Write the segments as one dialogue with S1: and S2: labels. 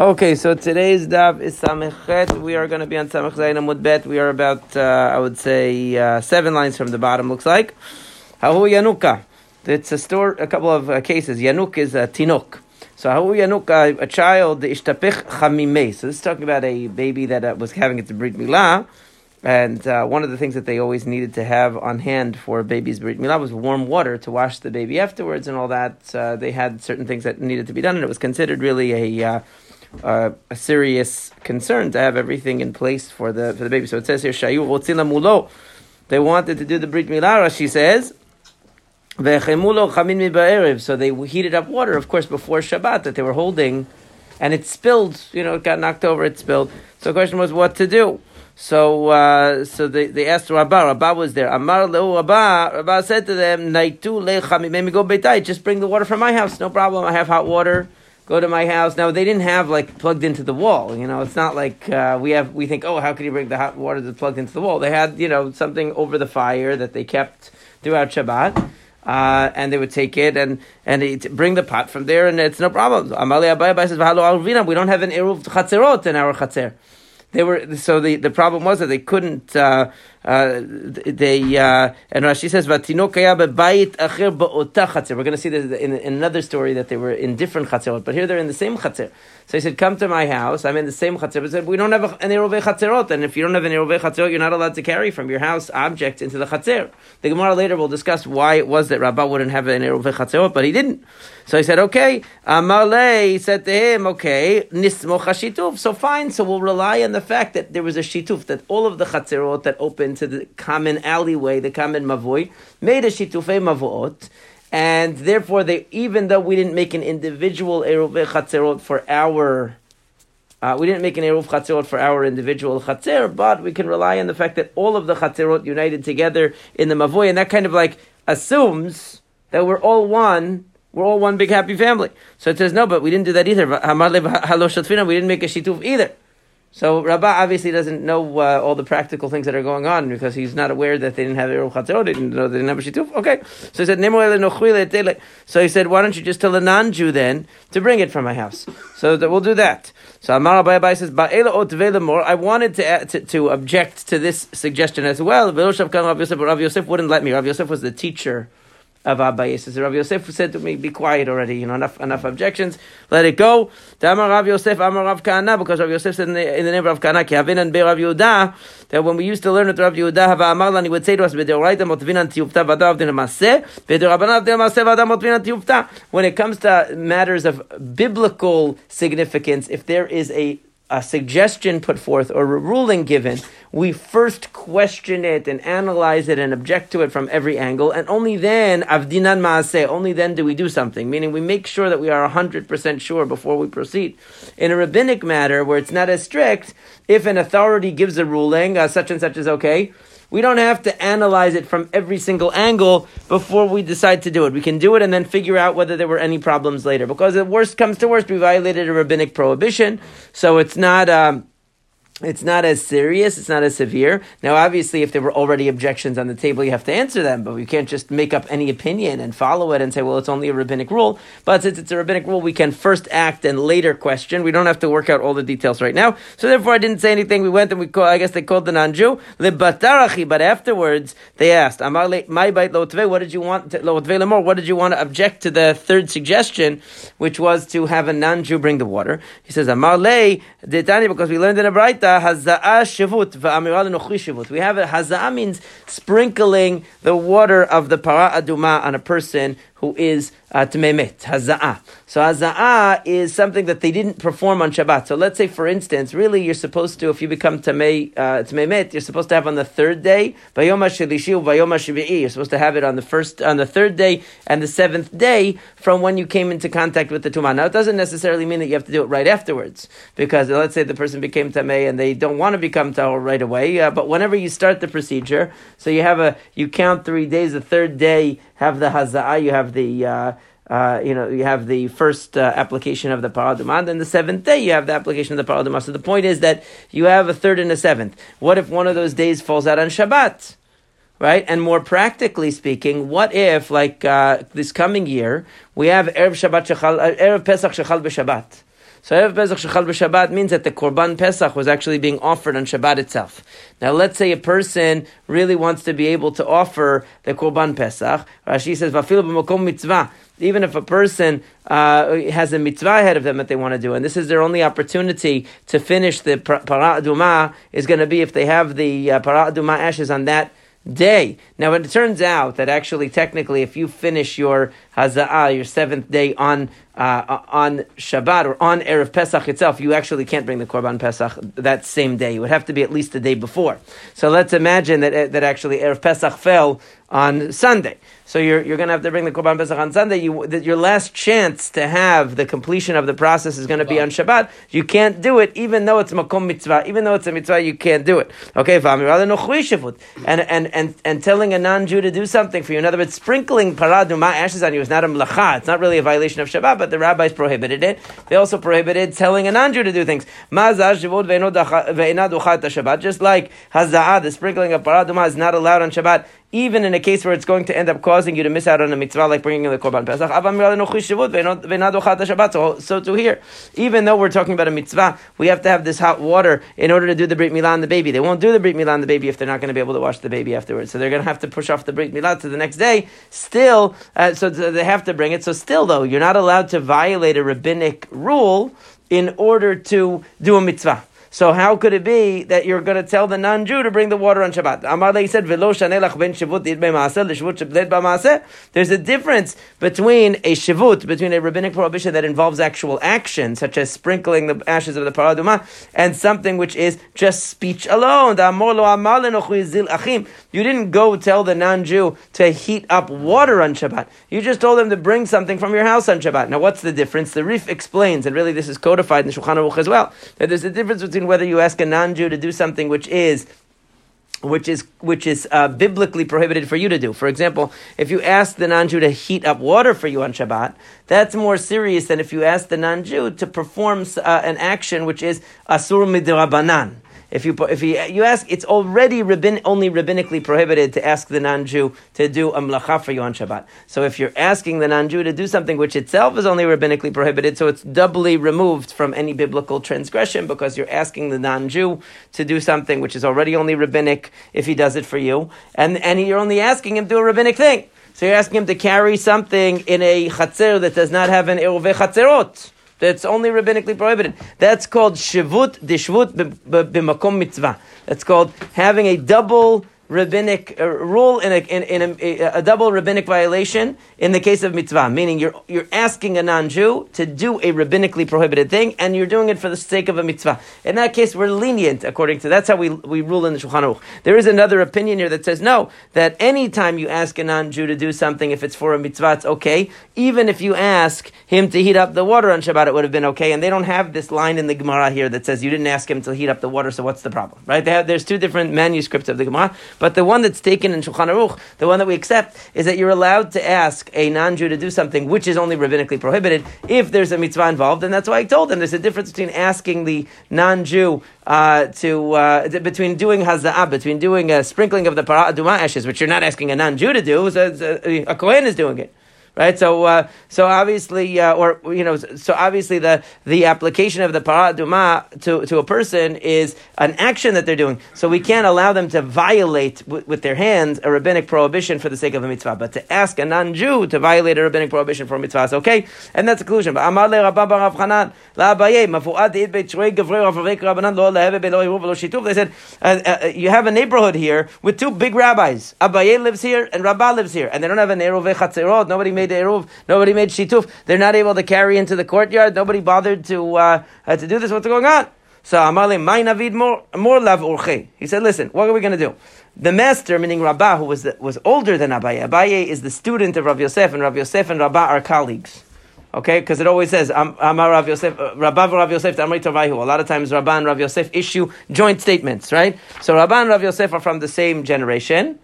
S1: Okay, so today's daf is Samechet. We are going to be on Samech Zayin Amud Bet. We are about, uh, I would say, uh, seven lines from the bottom. Looks like Hahu Yanuka. It's a store, a couple of uh, cases. Yanuk is a tinok. So Hahu Yanuka, a child, Ishtapich Chamimei. So this is talking about a baby that uh, was having its brit milah. And uh, one of the things that they always needed to have on hand for baby's brit milah was warm water to wash the baby afterwards and all that. Uh, they had certain things that needed to be done, and it was considered really a uh, uh, a serious concern to have everything in place for the for the baby. So it says here, Shayu mulo. They wanted to do the brit milah. She says. So they heated up water, of course, before Shabbat that they were holding, and it spilled. You know, it got knocked over. It spilled. So the question was what to do. So, uh, so they, they asked Rabbah. Rabbah was there. Amar leu Rabbah. Rabbah said to them, "Naitu lechami, maybe go betai. Just bring the water from my house. No problem. I have hot water." Go to my house. Now they didn't have like plugged into the wall. You know, it's not like uh, we have. We think, oh, how could you bring the hot water that's plugged into the wall? They had you know something over the fire that they kept throughout Shabbat. Uh, and they would take it and and bring the pot from there, and it's no problem. Amalia Abai says, "We don't have an eruv chatzerot in our chatzer." They were so the, the problem was that they couldn't uh, uh, they uh, and Rashi says bayit acher ba'ota We're going to see this in, in, another story that they were in different chatzerot, but here they're in the same chatzer. So he said, "Come to my house. I'm in the same chatzir." But said, "We don't have an erovei chatzerot, and if you don't have an erovei chatzerot, you're not allowed to carry from your house objects into the chatzir." The Gemara later will discuss why it was that Rabbah wouldn't have an erovei chatzerot, but he didn't. So he said, "Okay." Amalei said to him, "Okay, nismo chashituf." So fine. So we'll rely on the fact that there was a shituf that all of the chatzerot that opened into the common alleyway, the common mavoi, made a shitufei mavoot, and therefore they, even though we didn't make an individual eruv chatzerot for our uh, we didn't make an Eruv Chatzerot for our individual Chatzer, but we can rely on the fact that all of the Chatzerot united together in the Mavoy, and that kind of like assumes that we're all one, we're all one big happy family. So it says, no, but we didn't do that either. We didn't make a Shituf either. So Rabbah obviously doesn't know uh, all the practical things that are going on because he's not aware that they didn't have Eruv Chatzerot, they didn't know they didn't have a Shituf. Okay, so he said, So he said, why don't you just tell a non-Jew then to bring it from my house? So that we'll do that. So Amar Abai says, I wanted to, to, to object to this suggestion as well. Rav Yosef wouldn't let me. Rav Yosef was the teacher of Abaye. Says Rav Yosef said to me, "Be quiet already. You know enough enough objections. Let it go." Amar Rav Yosef, Amar Rav Kana, because Rav Yosef said in the, in the name of Rav Kana, and Be Rav Yehuda, that when we used to learn at Rav Yehuda, Hava Amar he would say to us, "B'deoraita motvinan tiyufta v'adav din maseh, b'deorabanav din maseh v'adav motvinan tiyufta." When it comes to matters of biblical significance, if there is a a suggestion put forth or a ruling given, we first question it and analyze it and object to it from every angle, and only then, avdinan maaseh, only then do we do something, meaning we make sure that we are 100% sure before we proceed. In a rabbinic matter, where it's not as strict, if an authority gives a ruling, uh, such and such is okay, we don't have to analyze it from every single angle before we decide to do it. We can do it and then figure out whether there were any problems later. Because the worst comes to worst, we violated a rabbinic prohibition, so it's not. Um, it's not as serious, it's not as severe. Now, obviously, if there were already objections on the table, you have to answer them, but we can't just make up any opinion and follow it and say, well, it's only a rabbinic rule. But since it's a rabbinic rule, we can first act and later question. We don't have to work out all the details right now. So, therefore, I didn't say anything. We went and we called, I guess they called the non Jew, but afterwards they asked, my what did you want, what did you want to object to the third suggestion, which was to have a non Jew bring the water? He says, Amar because we learned in a Braita, hazaa shivut v'amira shivut. We have it. Hazaa means sprinkling the water of the para aduma on a person who is uh, tmemet, haza'ah. So haza'ah is something that they didn't perform on Shabbat. So let's say, for instance, really you're supposed to, if you become tamei, uh, tmemet, you're supposed to have on the third day, vayoma shelishi vayoma shvi'i. You're supposed to have it on the first, on the third day and the seventh day from when you came into contact with the tumah. Now it doesn't necessarily mean that you have to do it right afterwards, because let's say the person became tamei and they don't want to become tahor right away, uh, but whenever you start the procedure, so you have a, you count three days, the third day have the haza'ah, you have the uh, uh, you know, you have the first uh, application of the paraduma, then the seventh day you have the application of the paraduma. So the point is that you have a third and a seventh. What if one of those days falls out on Shabbat? Right? And more practically speaking, what if, like uh, this coming year, we have Erev Shabbat Shechal, uh, Erev Pesach Shechal b'Shabbat? So Erev Pesach Shechal B'Shabbat means that the Korban Pesach was actually being offered on Shabbat itself. Now let's say a person really wants to be able to offer the Korban Pesach. Rashi says, Vafil b'makom mitzvah even if a person uh, has a mitzvah ahead of them that they want to do, and this is their only opportunity to finish the para aduma, is going to be if they have the uh, para aduma ashes on that day. Now, it turns out that actually, technically, if you finish your haza'ah, your seventh day on uh, on Shabbat or on erev Pesach itself, you actually can't bring the korban Pesach that same day. It would have to be at least the day before. So let's imagine that that actually erev Pesach fell on Sunday. So you're, you're going to have to bring the Korban Pesach on Sunday. You, that your last chance to have the completion of the process is going to be on Shabbat. You can't do it, even though it's Makom Mitzvah. Even though it's a Mitzvah, you can't do it. Okay, and, and, and, and telling a non-Jew to do something for you. In other words, sprinkling paraduma ashes on you is not a mlacha. It's not really a violation of Shabbat, but the rabbis prohibited it. They also prohibited telling a non-Jew to do things. Just like haza'ah, the sprinkling of paraduma is not allowed on Shabbat even in a case where it's going to end up causing you to miss out on a mitzvah like bringing in the korban pesach. So, to here, even though we're talking about a mitzvah, we have to have this hot water in order to do the brit milah on the baby. They won't do the brit milah on the baby if they're not going to be able to wash the baby afterwards. So they're going to have to push off the brit milah to the next day. Still, uh, so they have to bring it. So still, though, you're not allowed to violate a rabbinic rule in order to do a mitzvah. So how could it be that you're going to tell the non-Jew to bring the water on Shabbat? Amar he said, There's a difference between a shivut, between a rabbinic prohibition that involves actual action, such as sprinkling the ashes of the paraduma, and something which is just speech alone. You didn't go tell the non-Jew to heat up water on Shabbat. You just told them to bring something from your house on Shabbat. Now, what's the difference? The Rif explains, and really this is codified in the Shulchan Aruch as well, that there's a difference between whether you ask a non-Jew to do something which is which is which is uh, biblically prohibited for you to do. For example, if you ask the non-Jew to heat up water for you on Shabbat, that's more serious than if you ask the non-Jew to perform uh, an action which is asur midrabanan. If you if you, you ask, it's already rabbin, only rabbinically prohibited to ask the non-Jew to do a mlacha for you on Shabbat. So if you're asking the non-Jew to do something which itself is only rabbinically prohibited, so it's doubly removed from any biblical transgression because you're asking the non-Jew to do something which is already only rabbinic if he does it for you, and and you're only asking him to do a rabbinic thing. So you're asking him to carry something in a chatzer that does not have an eruve chatzerot. That's only rabbinically prohibited. That's called shivut dishvut b'makom mitzvah. That's called having a double rabbinic uh, rule in, a, in, in a, a, double rabbinic violation in the case of mitzvah, meaning you're, you're asking a non-Jew to do a rabbinically prohibited thing, and you're doing it for the sake of a mitzvah. In that case, we're lenient according to that's how we, we rule in the Shulchan Aruch. There is another opinion here that says no, that any time you ask a non-Jew to do something, if it's for a mitzvah, it's okay. Even if you ask him to heat up the water on Shabbat, it would have been okay. And they don't have this line in the Gemara here that says you didn't ask him to heat up the water, so what's the problem, right? Have, there's two different manuscripts of the Gemara. But the one that's taken in Shulchan Aruch, the one that we accept, is that you're allowed to ask a non-Jew to do something which is only rabbinically prohibited if there's a mitzvah involved, and that's why I told them there's a difference between asking the non-Jew uh, to uh, between doing haza'ah, between doing a sprinkling of the paraduma ashes, which you're not asking a non-Jew to do, so a, a kohen is doing it right? So, uh, so obviously, uh, or you know, so obviously, the the application of the paraduma to to a person is an action that they're doing. So we can't allow them to violate w- with their hands a rabbinic prohibition for the sake of a mitzvah. But to ask a non-Jew to violate a rabbinic prohibition for a mitzvah is okay, and that's a conclusion. But Amar shituf. They said uh, uh, you have a neighborhood here with two big rabbis. Abaye lives here and Rabba lives here, and they don't have an eruv. Nobody made eruv. Nobody made shituf. They're not able to carry into the courtyard. Nobody bothered to uh, uh, to do this. What's going on? So Amale, my more more lav urche. He said, listen, what are we going to do? The master, meaning Rabbah, who was, the, was older than Abaye. Abaye is the student of Rav Yosef, and Rav Yosef and Rabbah are colleagues. Okay, because it always says Amar Rav Yosef, uh, Rabbav Rav Yosef, Amri Tavahu. A lot of times Rabbah and Rav Yosef issue joint statements, right? So Rabbah and Rav Yosef are from the same generation.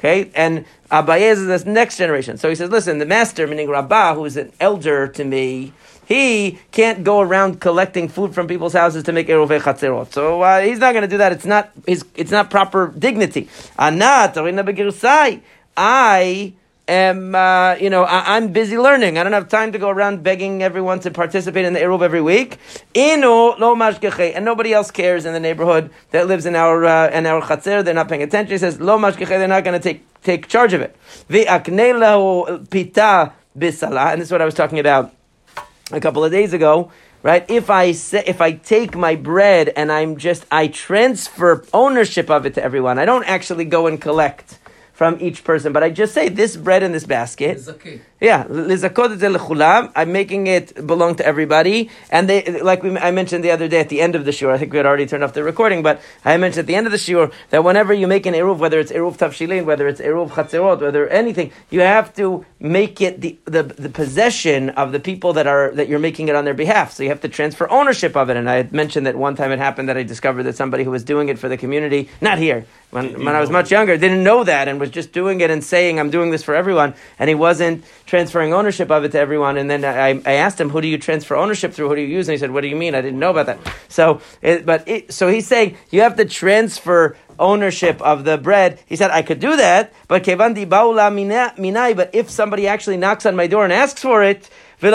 S1: Okay, and Abaye is this next generation. So he says, listen, the master, meaning Rabbah, who is an elder to me, he can't go around collecting food from people's houses to make eruv chatzerot. So uh, he's not going to do that. It's not his, it's not proper dignity. Anat I am, uh, you know, I, am busy learning. I don't have time to go around begging everyone to participate in the Eruv every week. Inu lo and nobody else cares in the neighborhood that lives in our uh, in our chatzer. They're not paying attention. He says lo mashgeche. They're not going to take take charge of it. V'akne pita bisala, and this is what I was talking about a couple of days ago right? If I say, if I take my bread and I'm just I transfer ownership of it to everyone, I don't actually go and collect from each person, but I just say this bread in this basket. Yeah, I'm making it belong to everybody, and they like we, I mentioned the other day at the end of the shiur. I think we had already turned off the recording, but I mentioned at the end of the shiur that whenever you make an eruv, whether it's eruv tavshilin, whether it's eruv chatzerot, whether anything, you have to make it the, the the possession of the people that are that you're making it on their behalf. So you have to transfer ownership of it. And I had mentioned that one time it happened that I discovered that somebody who was doing it for the community, not here, when, when I was much younger, didn't know that and was just doing it and saying, I'm doing this for everyone. And he wasn't transferring ownership of it to everyone. And then I, I asked him, who do you transfer ownership through? Who do you use? And he said, what do you mean? I didn't know about that. So, it, but it, so he's saying you have to transfer ownership of the bread. He said, I could do that, but but if somebody actually knocks on my door and asks for it, but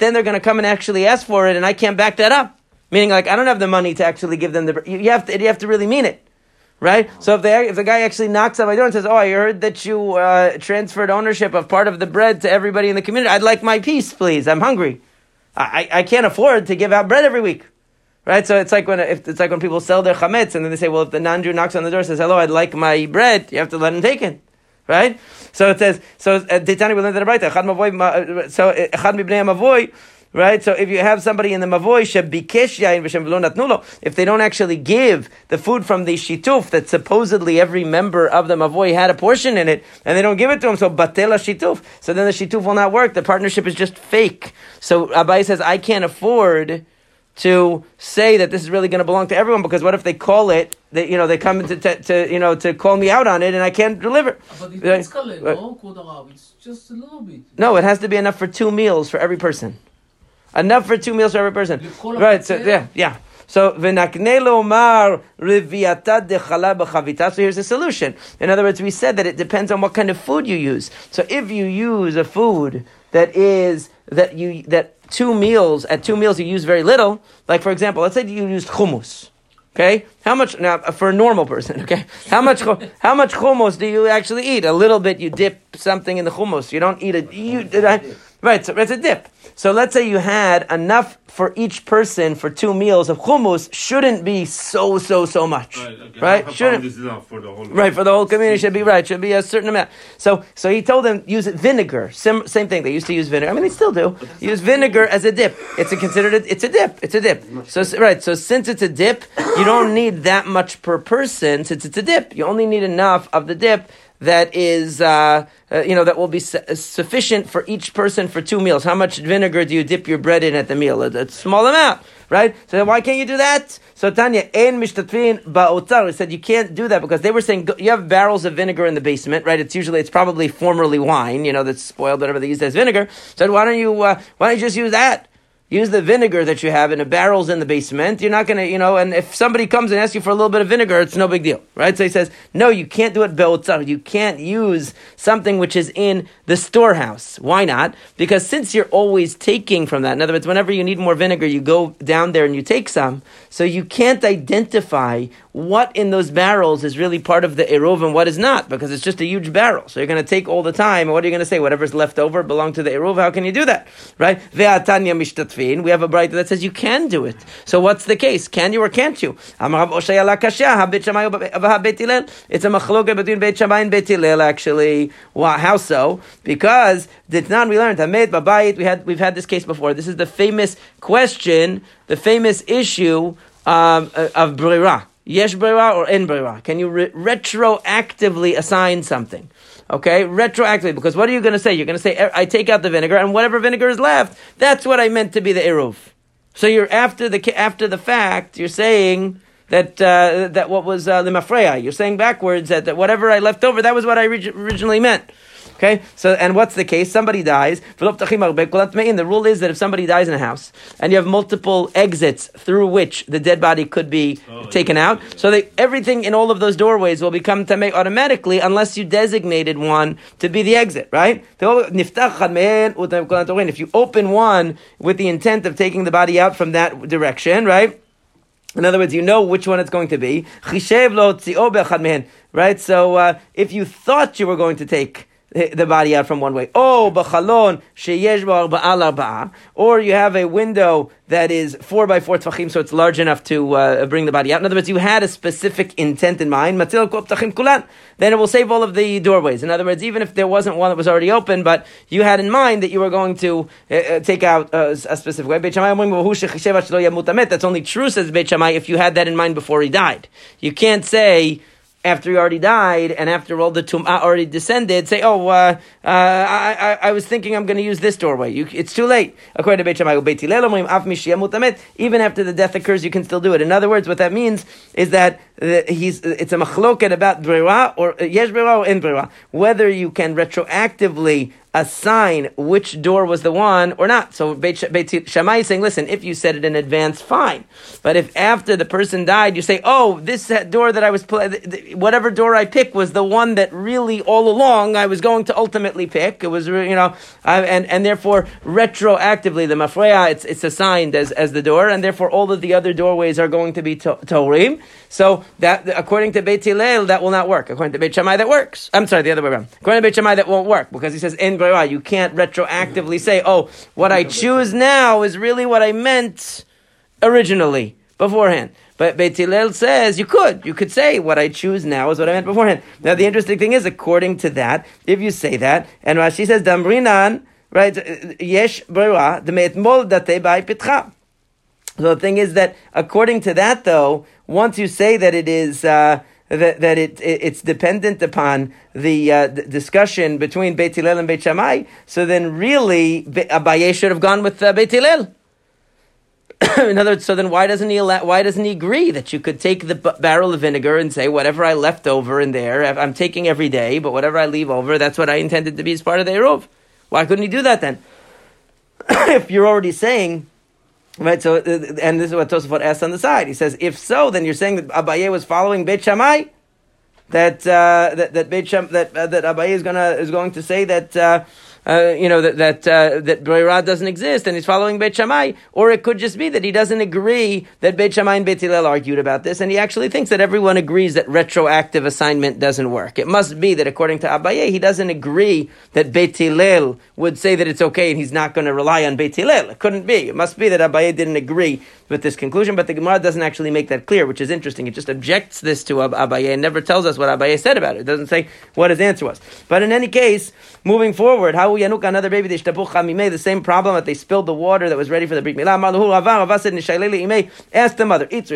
S1: then they're going to come and actually ask for it, and I can't back that up. Meaning, like, I don't have the money to actually give them the. You have to, you have to really mean it. Right? So if, they, if the guy actually knocks on my door and says, Oh, I heard that you uh, transferred ownership of part of the bread to everybody in the community, I'd like my piece, please. I'm hungry. I, I can't afford to give out bread every week. Right? So it's like when if, it's like when people sell their chametz and then they say, well, if the non-Jew knocks on the door and says, hello, I'd like my bread, you have to let him take it. Right? So it says, so Titani uh, will learn that right. So Echad mibnei mavoy right? So if you have somebody in the mavoy shebikesh yain v'shem v'lo natnulo, if they don't actually give the food from the shituf that supposedly every member of the mavoy had a portion in it, and they don't give it to him, so batela shituf, so then the shituf will not work. The partnership is just fake. So Abai says, I can't afford to say that this is really going to belong to everyone because what if they call it they you know they come to, to, to you know to call me out on it and I can't deliver
S2: but it's just a little bit
S1: no it has to be enough for two meals for every person Enough for two meals for every person. Right, so yeah, yeah. So dechala So here's the solution. In other words, we said that it depends on what kind of food you use. So if you use a food that is that you that two meals at two meals you use very little, like for example, let's say you used hummus. Okay, how much now for a normal person? Okay, how much how much hummus do you actually eat? A little bit. You dip something in the hummus. You don't eat it. You, right? So it's a dip. So let's say you had enough for each person for two meals of hummus shouldn't be so so so much, right? Okay. right? Shouldn't for the whole right for the whole community should be right should be a certain amount. So so he told them use vinegar. Sim, same thing. They used to use vinegar. I mean they still do. Use vinegar as a dip. It's a considered a, it's a dip. It's a dip. So right. So since it's a dip, you don't need that much per person. Since it's a dip, you only need enough of the dip that is, uh, uh, you know, that will be su- sufficient for each person for two meals. How much vinegar do you dip your bread in at the meal? A, a small amount, right? So why can't you do that? So Tanya, ein mishtatvin ba'otzar said you can't do that because they were saying you have barrels of vinegar in the basement, right? It's usually it's probably formerly wine, you know, that's spoiled, whatever they use as vinegar. So why don't you uh, why don't you just use that? Use the vinegar that you have in the barrels in the basement. You're not going to, you know, and if somebody comes and asks you for a little bit of vinegar, it's no big deal, right? So he says, no, you can't do it be'otzar. You can't use something which is in the storehouse. Why not? Because since you're always taking from that, in other words, whenever you need more vinegar, you go down there and you take some. So you can't identify what in those barrels is really part of the Eruv and what is not, because it's just a huge barrel. So you're going to take all the time, what are you going to say? Whatever's left over belong to the Eruv. How can you do that? Right? We have a braita that says you can do it. So what's the case? Can you or can't you? It's a machloka between Beit Shammai and Beit Hillel, actually. How so? Because Ditnan, we learned, Hamed Babayit, we had, we've had this case before. This is the famous question, the famous issue um, of Brera Yesh brera or in brera? Can you re- retroactively assign something? Okay, retroactively, because what are you going to say? You're going to say, I take out the vinegar, and whatever vinegar is left, that's what I meant to be the eruv. So you're after the after the fact, you're saying that uh, that what was uh, the mafreya. You're saying backwards that, that whatever I left over, that was what I originally meant. Okay, so and what's the case? Somebody dies. The rule is that if somebody dies in a house and you have multiple exits through which the dead body could be oh, taken yeah, out, yeah. so that everything in all of those doorways will become tamei automatically unless you designated one to be the exit, right? If you open one with the intent of taking the body out from that direction, right? In other words, you know which one it's going to be. Right? So uh, if you thought you were going to take the body out from one way. Oh, b'chalon sheyesh ba'al Or you have a window that is four by four tefachim, so it's large enough to uh, bring the body out. In other words, you had a specific intent in mind. Then it will save all of the doorways. In other words, even if there wasn't one that was already open, but you had in mind that you were going to uh, uh take out uh, a specific way. That's only true, says Beit Shammai, if you had that in mind before he died. You can't say after he already died and after all the tum'ah already descended, say, oh, uh, uh, I, I, I, was thinking I'm going to use this doorway. You, it's too late. According to Beit Shammai, even after the death occurs, you can still do it. In other words, what that means is that he's, it's a machloket about brera or yesh brera or in brera, whether you can retroactively assign which door was the one or not. So Beit, Beit Shammai is saying, listen, if you said it in advance, fine. But if after the person died, you say, oh, this door that I was, whatever door I picked was the one that really all along I was going to ultimately pick. It was, you know, and, and therefore retroactively the mafreya, it's, it's assigned as, as the door, and therefore all of the other doorways are going to be to, torim. So that, according to Beit Hillel, that will not work. According to Beit Shammai, that works. I'm sorry, the other way around. According to Beit Shammai, that won't work because he says in you can't retroactively say, oh, what I choose now is really what I meant originally, beforehand. But Beit Hillel says you could. You could say what I choose now is what I meant beforehand. Now the interesting thing is, according to that, if you say that, and Rashi says Damrinan, right? Yesh brera demeetmol date by pitcha. So the thing is that according to that, though, once you say that it is. Uh, that, that it, it, it's dependent upon the, uh, discussion between Beit Hillel and Beit Shammai, so then really Abaye should have gone with uh, Beit Hillel. In other words, so then why doesn't he allow, why doesn't he agree that you could take the b- barrel of vinegar and say whatever I left over in there, I'm taking every day, but whatever I leave over, that's what I intended to be as part of the Eruv. Why couldn't he do that then? if you're already saying Right, so, uh, and this is what Tosafot asks on the side. He says, if so, then you're saying that Abaye was following Beit Shammai? That, uh, that, that Beit Sham, that, uh, that Abaye is gonna, is going to say that, uh, uh, you know, that that uh, that doesn't exist and he's following Beit Shammai, or it could just be that he doesn't agree that Beit Shammai and Beit Hillel argued about this, and he actually thinks that everyone agrees that retroactive assignment doesn't work. It must be that according to Abaye, he doesn't agree that Beit Hillel would say that it's okay and he's not going to rely on Beit Hillel. It couldn't be. It must be that Abaye didn't agree with this conclusion, but the Gemara doesn't actually make that clear, which is interesting. It just objects this to Abaye and never tells us what Abaye said about it. It doesn't say what his answer was. But in any case, moving forward, how Yanuk another baby the same problem that they spilled the water that was ready for the brit milah. Ask the mother. If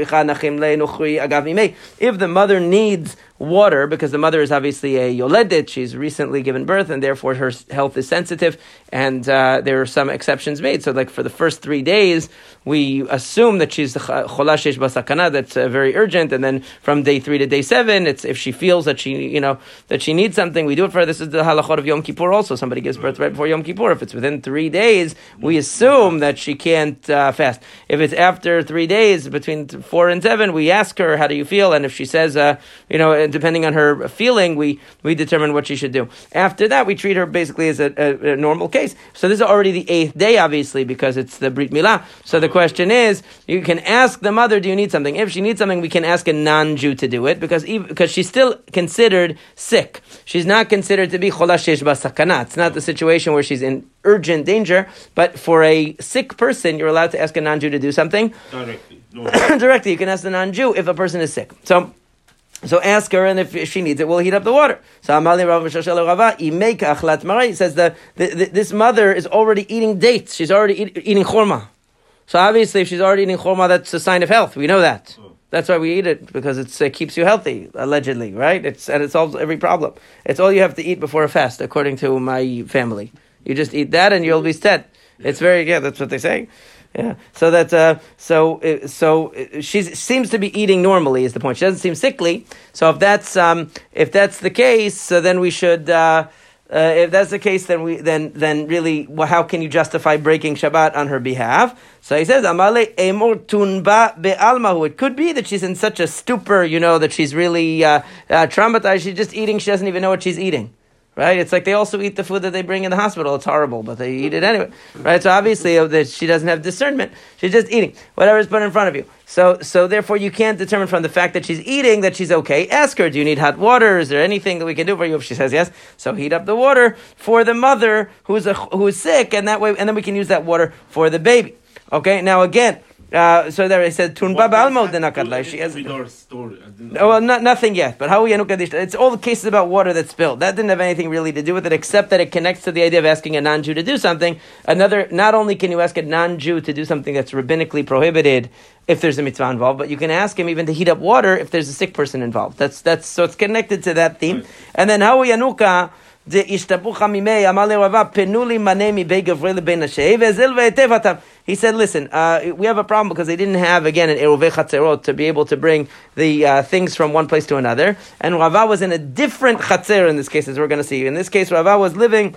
S1: the mother needs water because the mother is obviously a yoledit. She's recently given birth, and therefore her health is sensitive. And uh, there are some exceptions made. So, like for the first three days, we assume that she's cholashesh basakana. That's uh, very urgent. And then from day three to day seven, it's if she feels that she, you know, that she needs something, we do it for her. This is the halachot of Yom Kippur. Also, somebody gives birth right before Yom Kippur. If it's within three days, we assume that she can't uh, fast. If it's after three days, between four and seven, we ask her, "How do you feel?" And if she says, uh, you know depending on her feeling, we, we determine what she should do. After that, we treat her basically as a, a, a normal case. So this is already the eighth day, obviously, because it's the Brit Milah. So the question is, you can ask the mother, do you need something? If she needs something, we can ask a non-Jew to do it, because, because she's still considered sick. She's not considered to be cholashesh basakana. It's not the situation where she's in urgent danger, but for a sick person, you're allowed to ask a non-Jew to do something. Directly. Directly, you can ask the non-Jew if a person is sick. So, so ask her, and if she needs it, we'll heat up the water. So Amali Rav Mara. He says that this mother is already eating dates. She's already eat, eating chorma. So obviously, if she's already eating chorma, that's a sign of health. We know that. Oh. That's why we eat it because it keeps you healthy, allegedly, right? It's and it solves every problem. It's all you have to eat before a fast, according to my family. You just eat that, and you'll be set. It's very yeah. That's what they say. Yeah. So that uh, so uh, so uh, she seems to be eating normally is the point. She doesn't seem sickly. So if that's um, if that's the case, so then we should. Uh, Uh, if that's the case, then we then then really, well, how can you justify breaking Shabbat on her behalf? So he says, "Amale emor tunba be'almahu." It could be that she's in such a stupor, you know, that she's really uh, uh, traumatized. She's just eating; she doesn't even know what she's eating right? It's like they also eat the food that they bring in the hospital. It's horrible, but they eat it anyway, right? So obviously, uh, she doesn't have discernment. She's just eating whatever is put in front of you. So, so therefore, you can't determine from the fact that she's eating that she's okay. Ask her, do you need hot water? Is there anything that we can do for you? If she says yes, so heat up the water for the mother who's a, who's sick, and that way, and then we can use that water for the baby. Okay. Now again, uh, so there he said Tunba Balmo the Nakadla. She has. Well, not, nothing yet. But how we It's all the cases about water that spilled. That didn't have anything really to do with it, except that it connects to the idea of asking a non-Jew to do something. Another, not only can you ask a non-Jew to do something that's rabbinically prohibited if there's a mitzvah involved, but you can ask him even to heat up water if there's a sick person involved. That's that's so it's connected to that theme. Right. And then how Yanuka. He said, listen, uh, we have a problem because they didn't have, again, an Eruvei Chatzerot to be able to bring the uh, things from one place to another. And Rava was in a different Chatzer in this case, as we're going to see. In this case, Rava was living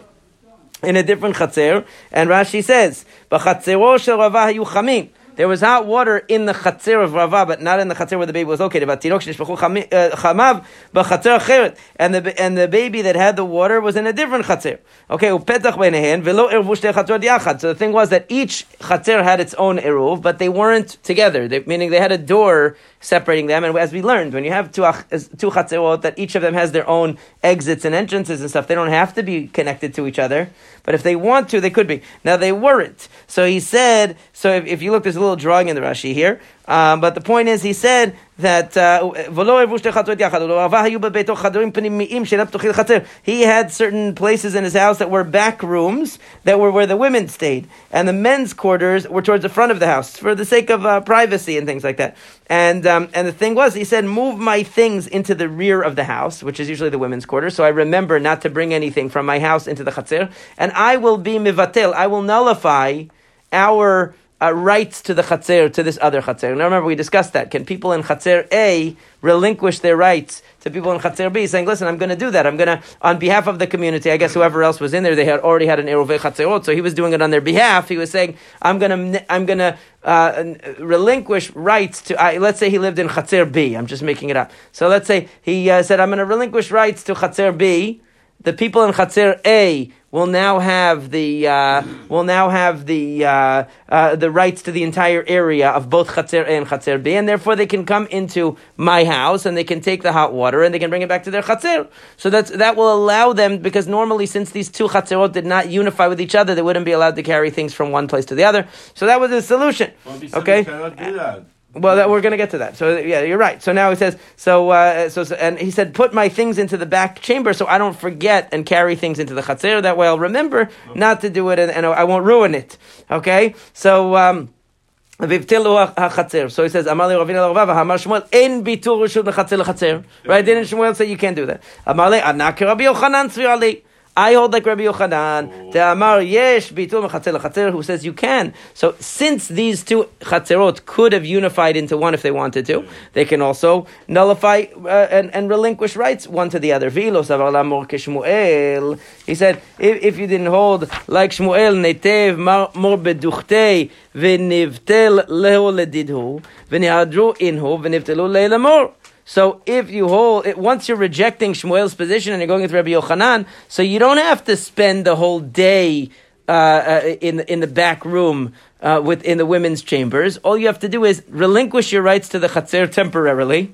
S1: in a different Chatzer. And Rashi says, Rava. There was hot water in the chatzir of Rava, but not in the chatzir where the baby was located. But chamav uh, and the and the baby that had the water was in a different chatzir. Okay, velo yachad. So the thing was that each chatzir had its own eruv, but they weren't together. They, meaning they had a door separating them. And as we learned, when you have two, two chatzerot, that each of them has their own exits and entrances and stuff, they don't have to be connected to each other. But if they want to, they could be. Now they weren't. So he said, so if, if you look, there's a little drawing in the Rashi here. Um, but the point is, he said that uh, he had certain places in his house that were back rooms that were where the women stayed, and the men's quarters were towards the front of the house for the sake of uh, privacy and things like that. And um, and the thing was, he said, move my things into the rear of the house, which is usually the women's quarters. So I remember not to bring anything from my house into the chatzir, and I will be mivatel. I will nullify our uh, rights to the chatzir, to this other chatzir. Now remember, we discussed that. Can people in chatzir A relinquish their rights to people in chatzir B, saying, listen, I'm going to do that. I'm going to, on behalf of the community, I guess whoever else was in there, they had already had an eruvei chatzirot, so he was doing it on their behalf. He was saying, I'm going to, I'm going to uh, relinquish rights to, let's say he lived in chatzir B. I'm just making it up. So let's say he uh, said, I'm going to relinquish rights to chatzir B. The people in chatzir A will now have the uh, will now have the uh, uh, the rights to the entire area of both Chatzer A and Chatzer B, and therefore they can come into my house and they can take the hot water and they can bring it back to their Chatzer. So that's that will allow them because normally since these two Chatzerot did not unify with each other, they wouldn't be allowed to carry things from one place to the other. So that was the solution. okay. Well, that, we're going to get to that. So yeah, you're right. So now he says so, uh, so. So and he said, put my things into the back chamber so I don't forget and carry things into the chatzir. That way I'll remember not to do it and, and, I won't ruin it. Okay. So. Um, so he says, Amali Ravina Ravava, Hamar Shmuel, in bitur reshut mechatzer lechatzer. Right? Didn't Shmuel say you can't do that? Amali, Anak Rabbi Yochanan Tzvi Ali. I hold like Rabbi Yochanan, the Amar Yesh Bitul Chatzer Chatzer, who says you can. So since these two Chatzerot could have unified into one if they wanted to, they can also nullify uh, and, and relinquish rights one to the other. He said, if, if you didn't hold like Shmuel, Netev Mor Beduchte V'nivtel Leho Ledidhu V'nihadru Inhu V'nivtelu Leilamor. So if you hold, it, once you're rejecting Shmuel's position and you're going with Rabbi Yochanan, so you don't have to spend the whole day uh, uh, in in the back room uh, within the women's chambers. All you have to do is relinquish your rights to the chatzir temporarily.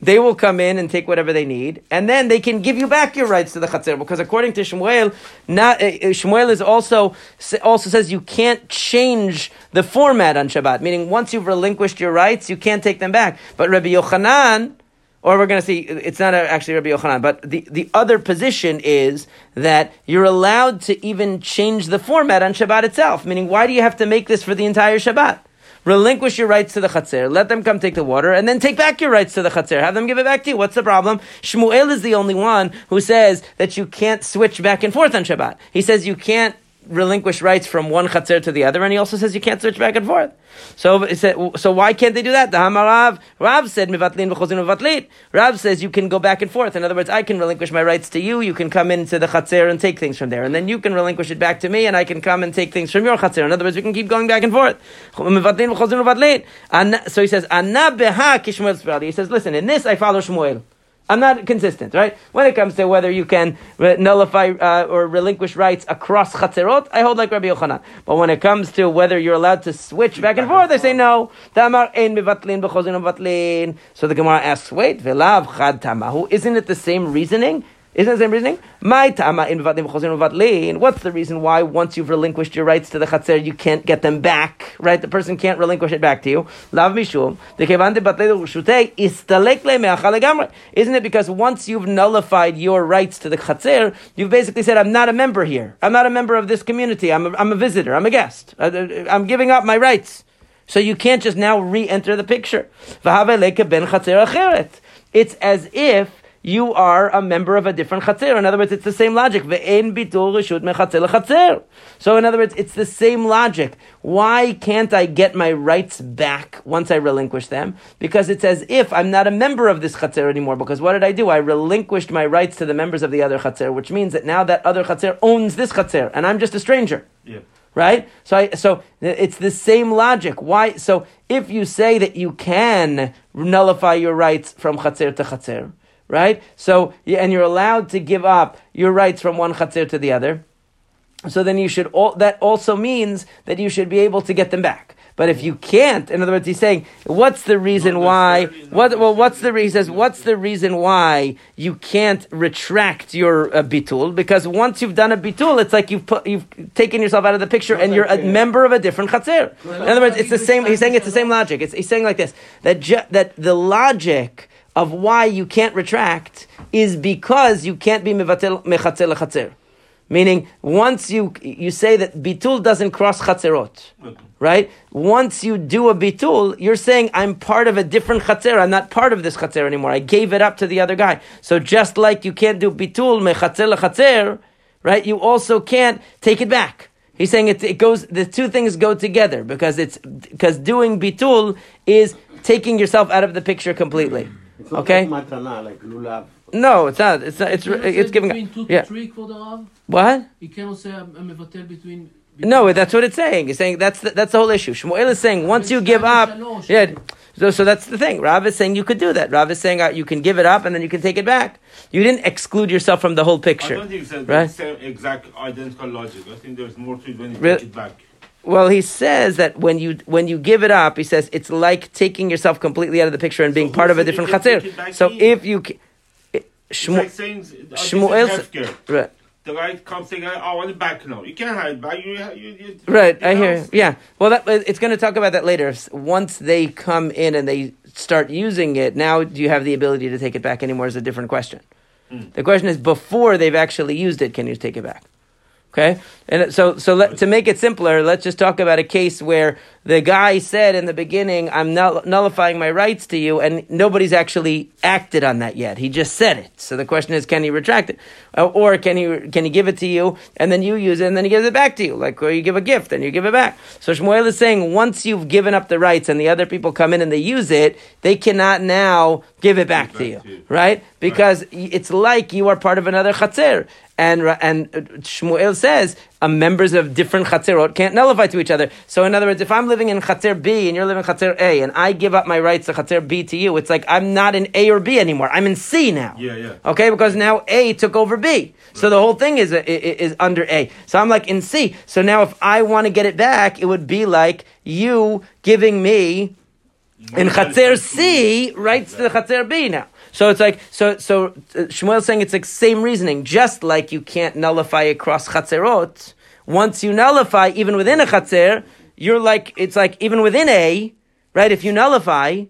S1: They will come in and take whatever they need, and then they can give you back your rights to the chatzir. Because according to Shmuel, not, uh, uh, Shmuel is also also says you can't change the format on Shabbat. Meaning, once you've relinquished your rights, you can't take them back. But Rabbi Yochanan or we're going to see it's not actually Rabbi Yochanan, but the, the other position is that you're allowed to even change the format on Shabbat itself. Meaning, why do you have to make this for the entire Shabbat? Relinquish your rights to the chatzir, let them come take the water, and then take back your rights to the chatzir. Have them give it back to you. What's the problem? Shmuel is the only one who says that you can't switch back and forth on Shabbat. He says you can't relinquish rights from one chatzir to the other, and he also says you can't switch back and forth. So, so why can't they do that? The Hamarav, Rav said mivatlin v'chozin. Rav says you can go back and forth. In other words, I can relinquish my rights to you. You can come into the chatzir and take things from there, and then you can relinquish it back to me, and I can come and take things from your chatzir. In other words, we can keep going back and forth. Mivatlin. So he says, Anna beha kishmuel He says, listen, in this I follow Shmuel. I'm not consistent, right? When it comes to whether you can re- nullify uh, or relinquish rights across chatzerot, I hold like Rabbi Yochanan. But when it comes to whether you're allowed to switch back and forth, I say no. So the Gemara asks, wait, velav chad tamahu, isn't it the same reasoning? Isn't the same reasoning? My tama in What's the reason why once you've relinquished your rights to the chatzer, you can't get them back? Right? The person can't relinquish it back to you. Lav mishum. Isn't it because once you've nullified your rights to the chatzer, you've basically said, I'm not a member here. I'm not a member of this community. I'm a, I'm a visitor. I'm a guest. I'm giving up my rights. So you can't just now re-enter the picture. It's as if you are a member of a different chatzir. In other words, it's the same logic. So, in other words, it's the same logic. Why can't I get my rights back once I relinquish them? Because it's as if I'm not a member of this chatzir anymore. Because what did I do? I relinquished my rights to the members of the other chatzir, which means that now that other chatzir owns this chatzir, and I'm just a stranger.
S3: Yeah
S1: right? So, I, so it's the same logic. Why? So, if you say that you can nullify your rights from chatzir to chatzir, right? So, and you're allowed to give up your rights from one chatzir to the other. So then you should, all, that also means that you should be able to get them back. But if you can't, in other words, he's saying, what's the reason why? What, well, what's the reason? What's the reason why you can't retract your uh, bitul? Because once you've done a bitul, it's like you've put, you've taken yourself out of the picture, and you're a member of a different chatzir. In other words, it's the same. He's saying it's the same logic. It's, he's saying like this that ju- that the logic of why you can't retract is because you can't be mevatel mechatzel lechatzer. Meaning, once you you say that bitul doesn't cross chatzerot, right? Once you do a bitul, you're saying I'm part of a different chatzer. I'm not part of this chatzer anymore. I gave it up to the other guy. So just like you can't do bitul mechatzel lechatzer, right? You also can't take it back. He's saying it, it goes. The two things go together because it's because doing bitul is taking yourself out of the picture completely.
S4: It's
S1: not okay.
S4: like matana, like lulav.
S1: No, it's not. It's not. It's it's giving.
S2: Between two
S1: yeah.
S2: three for the Rav?
S1: What?
S2: You cannot say I'm, I'm mevatel between.
S1: No, that's what it's saying. It's saying that's the, that's the whole issue. Shmuel is saying once you give up, yeah. So, so that's the thing. Rav is saying you could do that. Rav is saying uh, you can give it up and then you can take it back. You didn't exclude yourself from the whole picture.
S3: I don't think it's the
S1: right?
S3: same exact identical logic. I think there's more to it when you
S1: Re-
S3: take it back.
S1: Well, he says that when you when you give it up, he says it's like taking yourself completely out of the picture and being part of a different chatzir. So
S3: in?
S1: if you, it-
S3: It's
S1: Shmu-
S3: like saying, uh,
S1: Shmuel,
S3: this is
S1: s-
S3: healthcare.
S1: right,
S3: The guy comes saying, "I want it back now." You can't have it back. You, you, you
S1: right, I hear. Yeah, well, that it's going to talk about that later. Once they come in and they start using it, now do you have the ability to take it back anymore? Is a different question.
S3: Hmm.
S1: The question is, before they've actually used it, can you take it back? Okay, and so so let, to make it simpler, let's just talk about a case where the guy said in the beginning, "I'm null- nullifying my rights to you," and nobody's actually acted on that yet. He just said it. So the question is, can he retract it, Uh, or can he can he give it to you and then you use it and then he gives it back to you, like you give a gift and you give it back? So Shmuel is saying, once you've given up the rights and the other people come in and they use it, they cannot now give it back,
S3: back
S1: to you,
S3: to you.
S1: right? Because it's like you are part of another chatzir. And, and uh, Shmuel says, uh, members of different chatzirot can't nullify to each other. So in other words, if I'm living in chatzir B and you're living in chatzir A, and I give up my rights to chatzir B to you, it's like I'm not in A or B anymore. I'm in C now.
S3: Yeah, yeah.
S1: Okay, because now A took over B. So the whole thing is, is, is under A. So I'm like in C. So now if I want to get it back, it would be like you giving me in Chatzir C rights to the Chatzir B now. So it's like so so uh, Shmuel's saying it's like same reasoning. Just like you can't nullify across Chatzirot, once you nullify even within a Chatzir, you're like it's like even within A, right? If you nullify,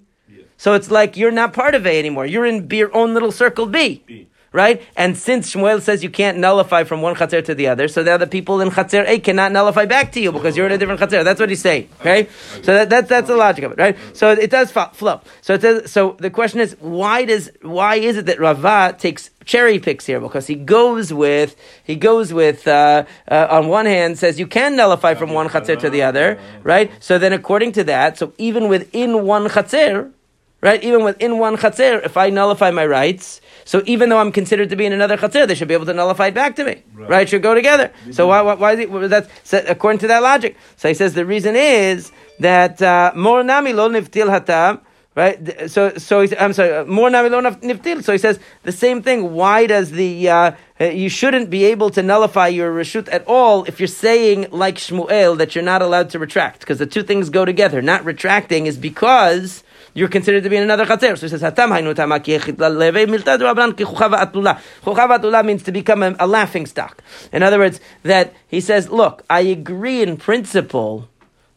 S1: so it's like you're not part of A anymore. You're in your own little circle B.
S3: B.
S1: Right? And since Shmuel says you can't nullify from one chatzir to the other, so now the people in chatzir A cannot nullify back to you because you're in a different chatzir. That's what he's saying. Okay? So that, that's that's the logic of it, right? So it does flow. So it says, so the question is, why does why is it that Rava takes cherry picks here because he goes with he goes with uh, uh, on one hand says you can nullify from one chatzir to the other, right? So then according to that, so even within one chatzir, right? Even within one chatzir, if I nullify my rights, so even though I'm considered to be in another chatzir, they should be able to nullify it back to me, right? right? Should go together. So why, why, why is it that's according to that logic? So he says the reason is that uh, more nami lo niftil hatam. Right, so so I'm sorry. More nami lo niftil. So he says the same thing. Why does the uh, you shouldn't be able to nullify your reshut at all if you're saying like Shmuel that you're not allowed to retract because the two things go together. Not retracting is because you're considered to be in another chatzir. So he says, Hatam hainu atula. means to become a, a laughing stock. In other words, that he says, look, I agree in principle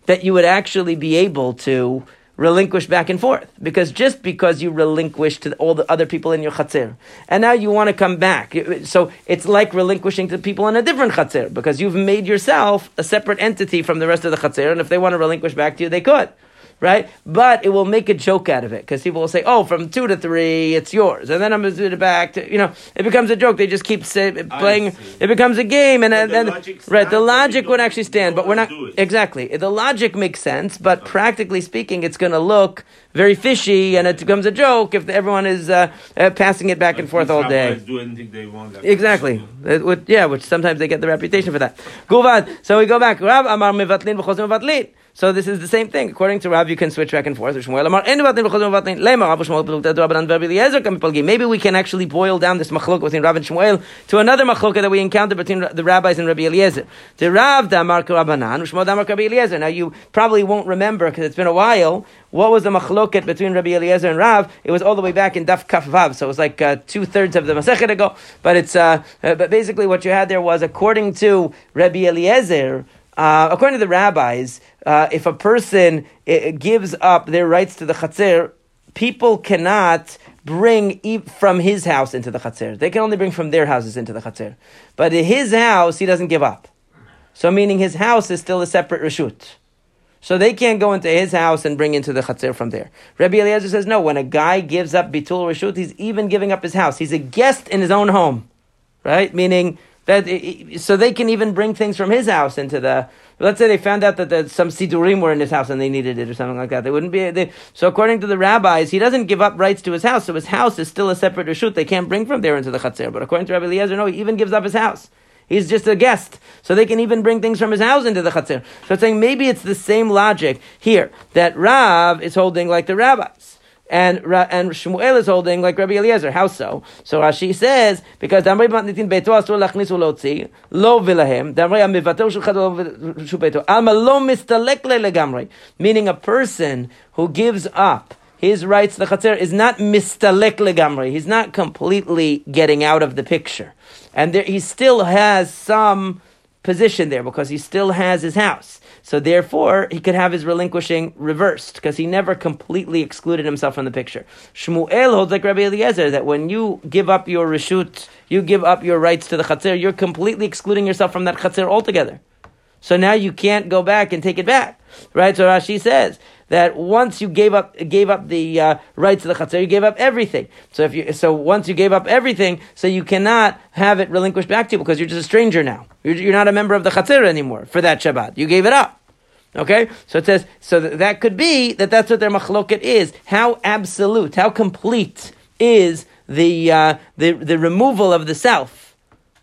S1: that you would actually be able to relinquish back and forth. Because just because you relinquished to all the other people in your chatzir, and now you want to come back. So it's like relinquishing to people in a different chatzir, because you've made yourself a separate entity from the rest of the chatzir, and if they want to relinquish back to you, they could right? But it will make a joke out of it because people will say, "Oh, from two to three, it's yours," and then I'm going to do it back to you know. It becomes a joke. They just keep say, playing. It becomes a game, and then right, the logic would actually stand, but we're not exactly. The logic makes sense, but practically speaking, it's going to look very fishy, and it becomes a joke if everyone is uh, uh, passing it back and forth all day. exactly. Would, yeah, which sometimes they get the reputation for that. Guvad. So we go back. Rav Amar Mevatlin so this is the same thing. According to Rav, you can switch back and forth. Maybe we can actually boil down this machlok between Rav and Shmuel to another machlok that we encounter between the rabbis and Rabbi Eliezer. The Rav Damar Rabbanan, Shmuel Damar Rabbi Eliezer. Now you probably won't remember because it's been a while. What was the machloket between Rabbi Eliezer and Rav? It was all the way back in Daf Kaf Vav, so it was like uh, two thirds of the Masechet ago. But it's uh, uh, but basically what you had there was according to Rabbi Eliezer. Uh, according to the rabbis, uh, if a person uh, gives up their rights to the chatzir, people cannot bring from his house into the chatzir. They can only bring from their houses into the chatzir. But in his house, he doesn't give up. So meaning his house is still a separate reshut. So they can't go into his house and bring into the chatzir from there. Rabbi Eliezer says no. When a guy gives up bitul reshut, he's even giving up his house. He's a guest in his own home, right? Meaning that so they can even bring things from his house into the. Let's say they found out that the, some sidurim were in his house and they needed it or something like that. They wouldn't be. They, so according to the rabbis, he doesn't give up rights to his house. So his house is still a separate reshut. They can't bring from there into the chatzir. But according to Rabbi Eliezer, no, he even gives up his house. He's just a guest. So they can even bring things from his house into the chatzir. So it's saying maybe it's the same logic here that Rav is holding like the rabbis and and Shmuel is holding like Rabbi Eliezer. How so? So Rashi says because Damrei Matnitin Beito Asur Lachnis Ulotzi Lo Vilahem Damrei Amivato Shulchat Beito Alma Lo Mistalek Legamrei. Meaning a person who gives up his rights the chatzir is not mistalek legamri. He's not completely getting out of the picture, and there, he still has some position there because he still has his house. So therefore, he could have his relinquishing reversed because he never completely excluded himself from the picture. Shmuel holds like Rabbi Eliezer that when you give up your reshut, you give up your rights to the chatzir, you're completely excluding yourself from that chatzir altogether. So now you can't go back and take it back, right? So Rashi says that once you gave up gave up the uh, rights of the chatzar, you gave up everything. So if you so once you gave up everything, so you cannot have it relinquished back to you because you're just a stranger now. You're, you're not a member of the chatzar anymore for that Shabbat. You gave it up. Okay, so it says so that, that could be that that's what their machloket is. How absolute, how complete is the uh, the the removal of the self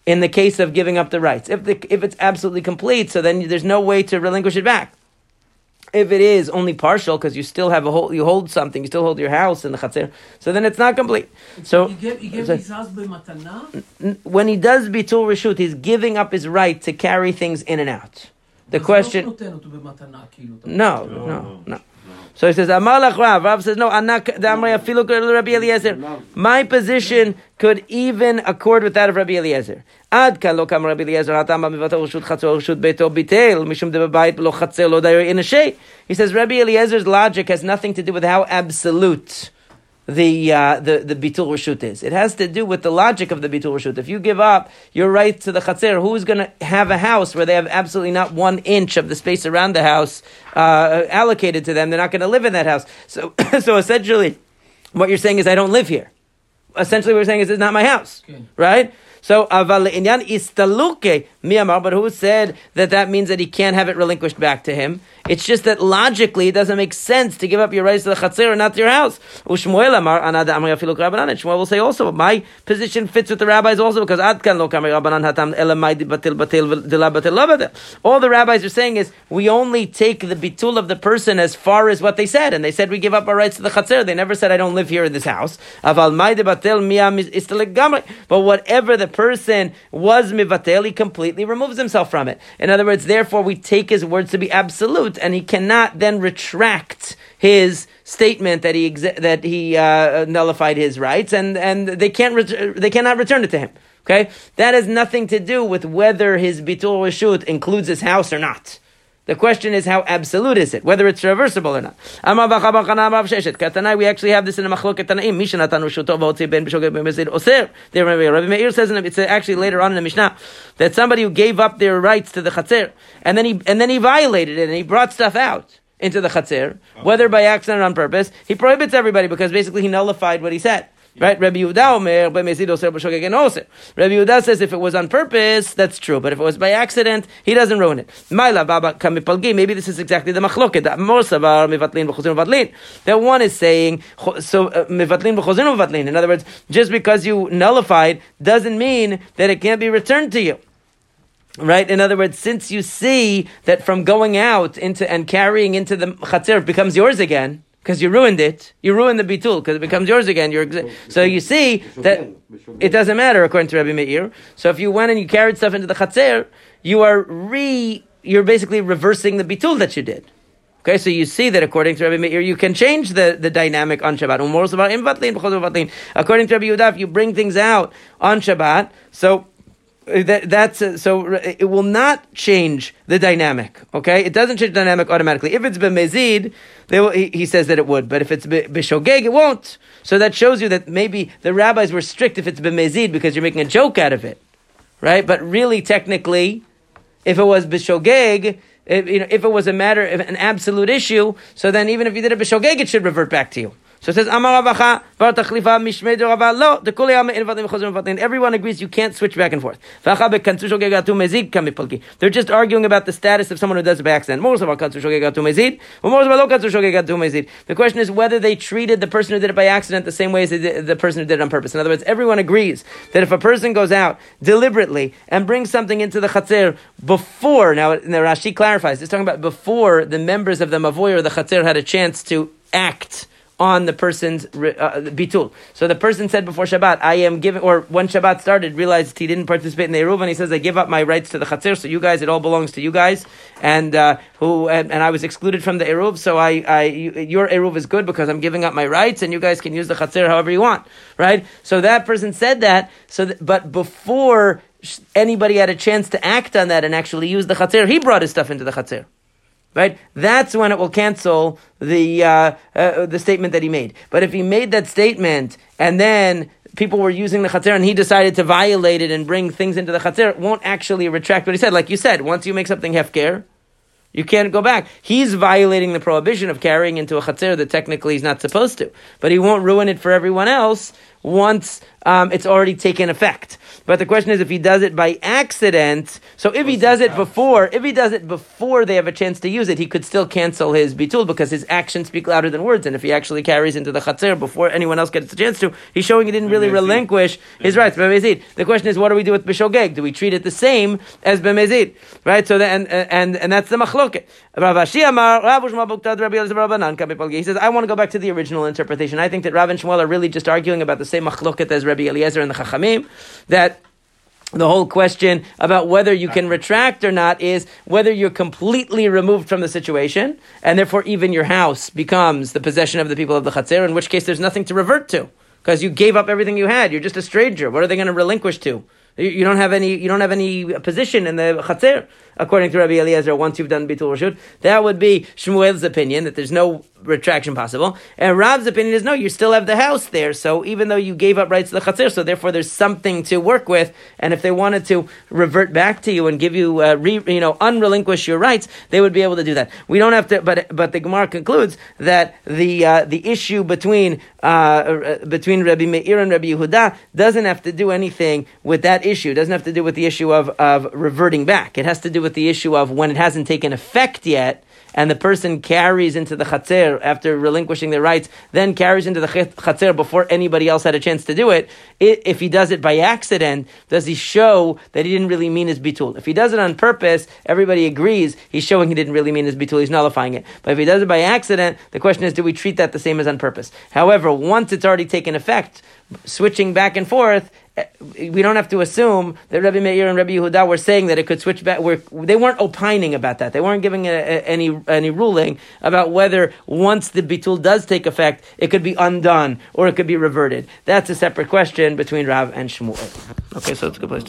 S1: in the case of giving up the rights? If the, if it's absolutely complete, so then there's no way to relinquish it back. If it is only partial, because you still have a whole, you hold something, you still hold your house in the chatzir, so then it's not complete. So,
S2: he gave, he gave so
S1: when he does bitul reshut, he's giving up his right to carry things in and out. The question. No, no, no. So he says, Amalach Rav. Rav says, no, Rabbi Eliezer. My position could even accord with that of Rabbi Eliezer. עד כאן לא קם רבי אליעזר, הטעם במבטל רשות חצר רשות ביתו ביטל, משום דבבית לא חצר לא דייר אנשי. He says Rabbi Eliezer's logic has nothing to do with how absolute the uh, the the bitul reshut is. It has to do with the logic of the bitul reshut. If you give up your right to the chatzir, who's going to have a house where they have absolutely not one inch of the space around the house uh, allocated to them? They're not going to live in that house. So so essentially, what you're saying is, I don't live here. essentially what we're saying is it's not my house,
S2: Okay.
S1: right? So, aval inyan istaluke miyamar, but who said that that means that he can't have it relinquished back to him? It's just that logically it doesn't make sense to give up your rights to the chatzir and not to your house. Ushmuel amar anada amar rabbanan. Shmuel will say also, my position fits with the rabbis also because adkan lo rabbanan hatam elamai batil batil batil. All the rabbis are saying is we only take the bitul of the person as far as what they said, and they said we give up our rights to the chatzir. They never said I don't live here in this house. Aval batil miyam. But whatever the person was mivatel, he completely removes himself from it. In other words, therefore we take his words to be absolute, and he cannot then retract his statement that he exa- that he uh, nullified his rights, and and they can't ret- they cannot return it to him. Okay, that has nothing to do with whether his bitul reshut includes his house or not. The question is how absolute is it, whether it's reversible or not. Amar Bach Abba Chana Amar Sheshet. Katanai, we actually have this in a machloket Tanaim. Misha Natan Rushuto V'Otzi Ben B'Shogeg Ben Bezid Oser. Rabbi Meir says, in it's actually later on in the Mishnah, that somebody who gave up their rights to the Chatzir, and then he, and then he violated it, and he brought stuff out into the Chatzir, oh. whether by accident or on purpose, he prohibits everybody because basically he nullified what he said. Right? Rabbi Yehuda Omer. Rabbi Yehuda says if it was on purpose, that's true. But if it was by accident, he doesn't ruin it. Baba. Maybe this is exactly the machloket. That more savar mivatlin mivatlin. That one is saying so uh, mivatlin. In other words, just because you nullified doesn't mean that it can't be returned to you. Right? In other words, since you see that from going out into and carrying into the chatzir becomes yours again, because you ruined it, you ruined the bitul, because it becomes yours again. You're exa- so you see that it doesn't matter according to Rabbi Meir. So if you went and you carried stuff into the chatzir, you are re, you're basically reversing the bitul that you did. Okay, so you see that according to Rabbi Meir, you can change the, the dynamic on Shabbat. Umor savar im vatlin, b'chol vatlin. According to Rabbi Yehuda, if you bring things out on Shabbat, so that, that's uh, so it will not change the dynamic. Okay, it doesn't change the dynamic automatically. If it's b'mezid, will, he, he says that it would, but if it's b'shogeg, it won't. So that shows you that maybe the rabbis were strict if it's b'mezid because you're making a joke out of it, right? But really, technically, if it was b'shogeg, if, you know, if it was a matter of an absolute issue, so then even if you did a b'shogeg, it should revert back to you. So it says, Amar Ravacha, the. Everyone agrees you can't switch back and forth. They're just arguing about the status of someone who does it by accident. The question is whether they treated the person who did it by accident the same way as the person who did it on purpose. In other words, everyone agrees that if a person goes out deliberately and brings something into the chatzir before, now, now Rashi clarifies, it's talking about before the members of the mavoy or the chatzir had a chance to act on the person's uh, bitul. So the person said before Shabbat, I am giving, or when Shabbat started, realized he didn't participate in the Eruv, and he says, I give up my rights to the Chatzir, so you guys, it all belongs to you guys, and uh, who, and, and I was excluded from the Eruv, so I, I, your Eruv is good because I'm giving up my rights, and you guys can use the Chatzir however you want, right? So that person said that, so that, but before anybody had a chance to act on that and actually use the Chatzir, he brought his stuff into the Chatzir right? That's when it will cancel the uh, uh, the statement that he made. But if he made that statement and then people were using the chatzir and he decided to violate it and bring things into the chatzir, it won't actually retract what he said. Like you said, once you make something hefker, you can't go back. He's violating the prohibition of carrying into a chatzir that technically he's not supposed to. But he won't ruin it for everyone else once um, it's already taken effect. But the question is if he does it by accident. So if he does it before, if he does it before they have a chance to use it, he could still cancel his bitul because his actions speak louder than words. And if he actually carries into the chatzir before anyone else gets a chance to, he's showing he didn't really relinquish his rights. The question is, what do we do with b'shogeg? Do we treat it the same as b'mezid? Right. So then, and and and that's the machloket. Rav Ashi Amar, Rav Shmuel Buktad, Rabbi Eliezer Rabbanan, Kamipalgi. He says, I want to go back to the original interpretation. I think that Rav and Shmuel are really just arguing about the same machloket as Rabbi Eliezer and the Chachamim, that the whole question about whether you can retract or not is whether you're completely removed from the situation, and therefore even your house becomes the possession of the people of the Chatzir, in which case there's nothing to revert to, because you gave up everything you had. You're just a stranger. What are they going to relinquish to? You don't have any. You don't have any position in the chatzir. According to Rabbi Eliezer, once you've done bitul reshut. That would be Shmuel's opinion that there's no retraction possible. And Rav's opinion is no, you still have the house there. So even though you gave up rights to the chatzir, so therefore there's something to work with. And if they wanted to revert back to you and give you, uh, re, you know, unrelinquish your rights, they would be able to do that. We don't have to, but but the Gemara concludes that the uh, the issue between uh, uh between Rabbi Meir and Rabbi Yehuda doesn't have to do anything with that issue. It doesn't have to do with the issue of of reverting back. It has to do with the issue of when it hasn't taken effect yet and the person carries into the chatzir after relinquishing their rights, then carries into the chatzir before anybody else had a chance to do it, if he does it by accident, does he show that he didn't really mean his bitul? If he does it on purpose, everybody agrees he's showing he didn't really mean his bitul, he's nullifying it. But if he does it by accident, the question is, do we treat that the same as on purpose? However, once it's already taken effect, switching back and forth, we don't have to assume that Rabbi Meir and Rabbi Yehuda were saying that it could switch back. We're, they weren't opining about that. They weren't giving a, a, any any ruling about whether once the bitul does take effect, it could be undone or it could be reverted. That's a separate question between Rav and Shmuel. Okay, so it's a good place.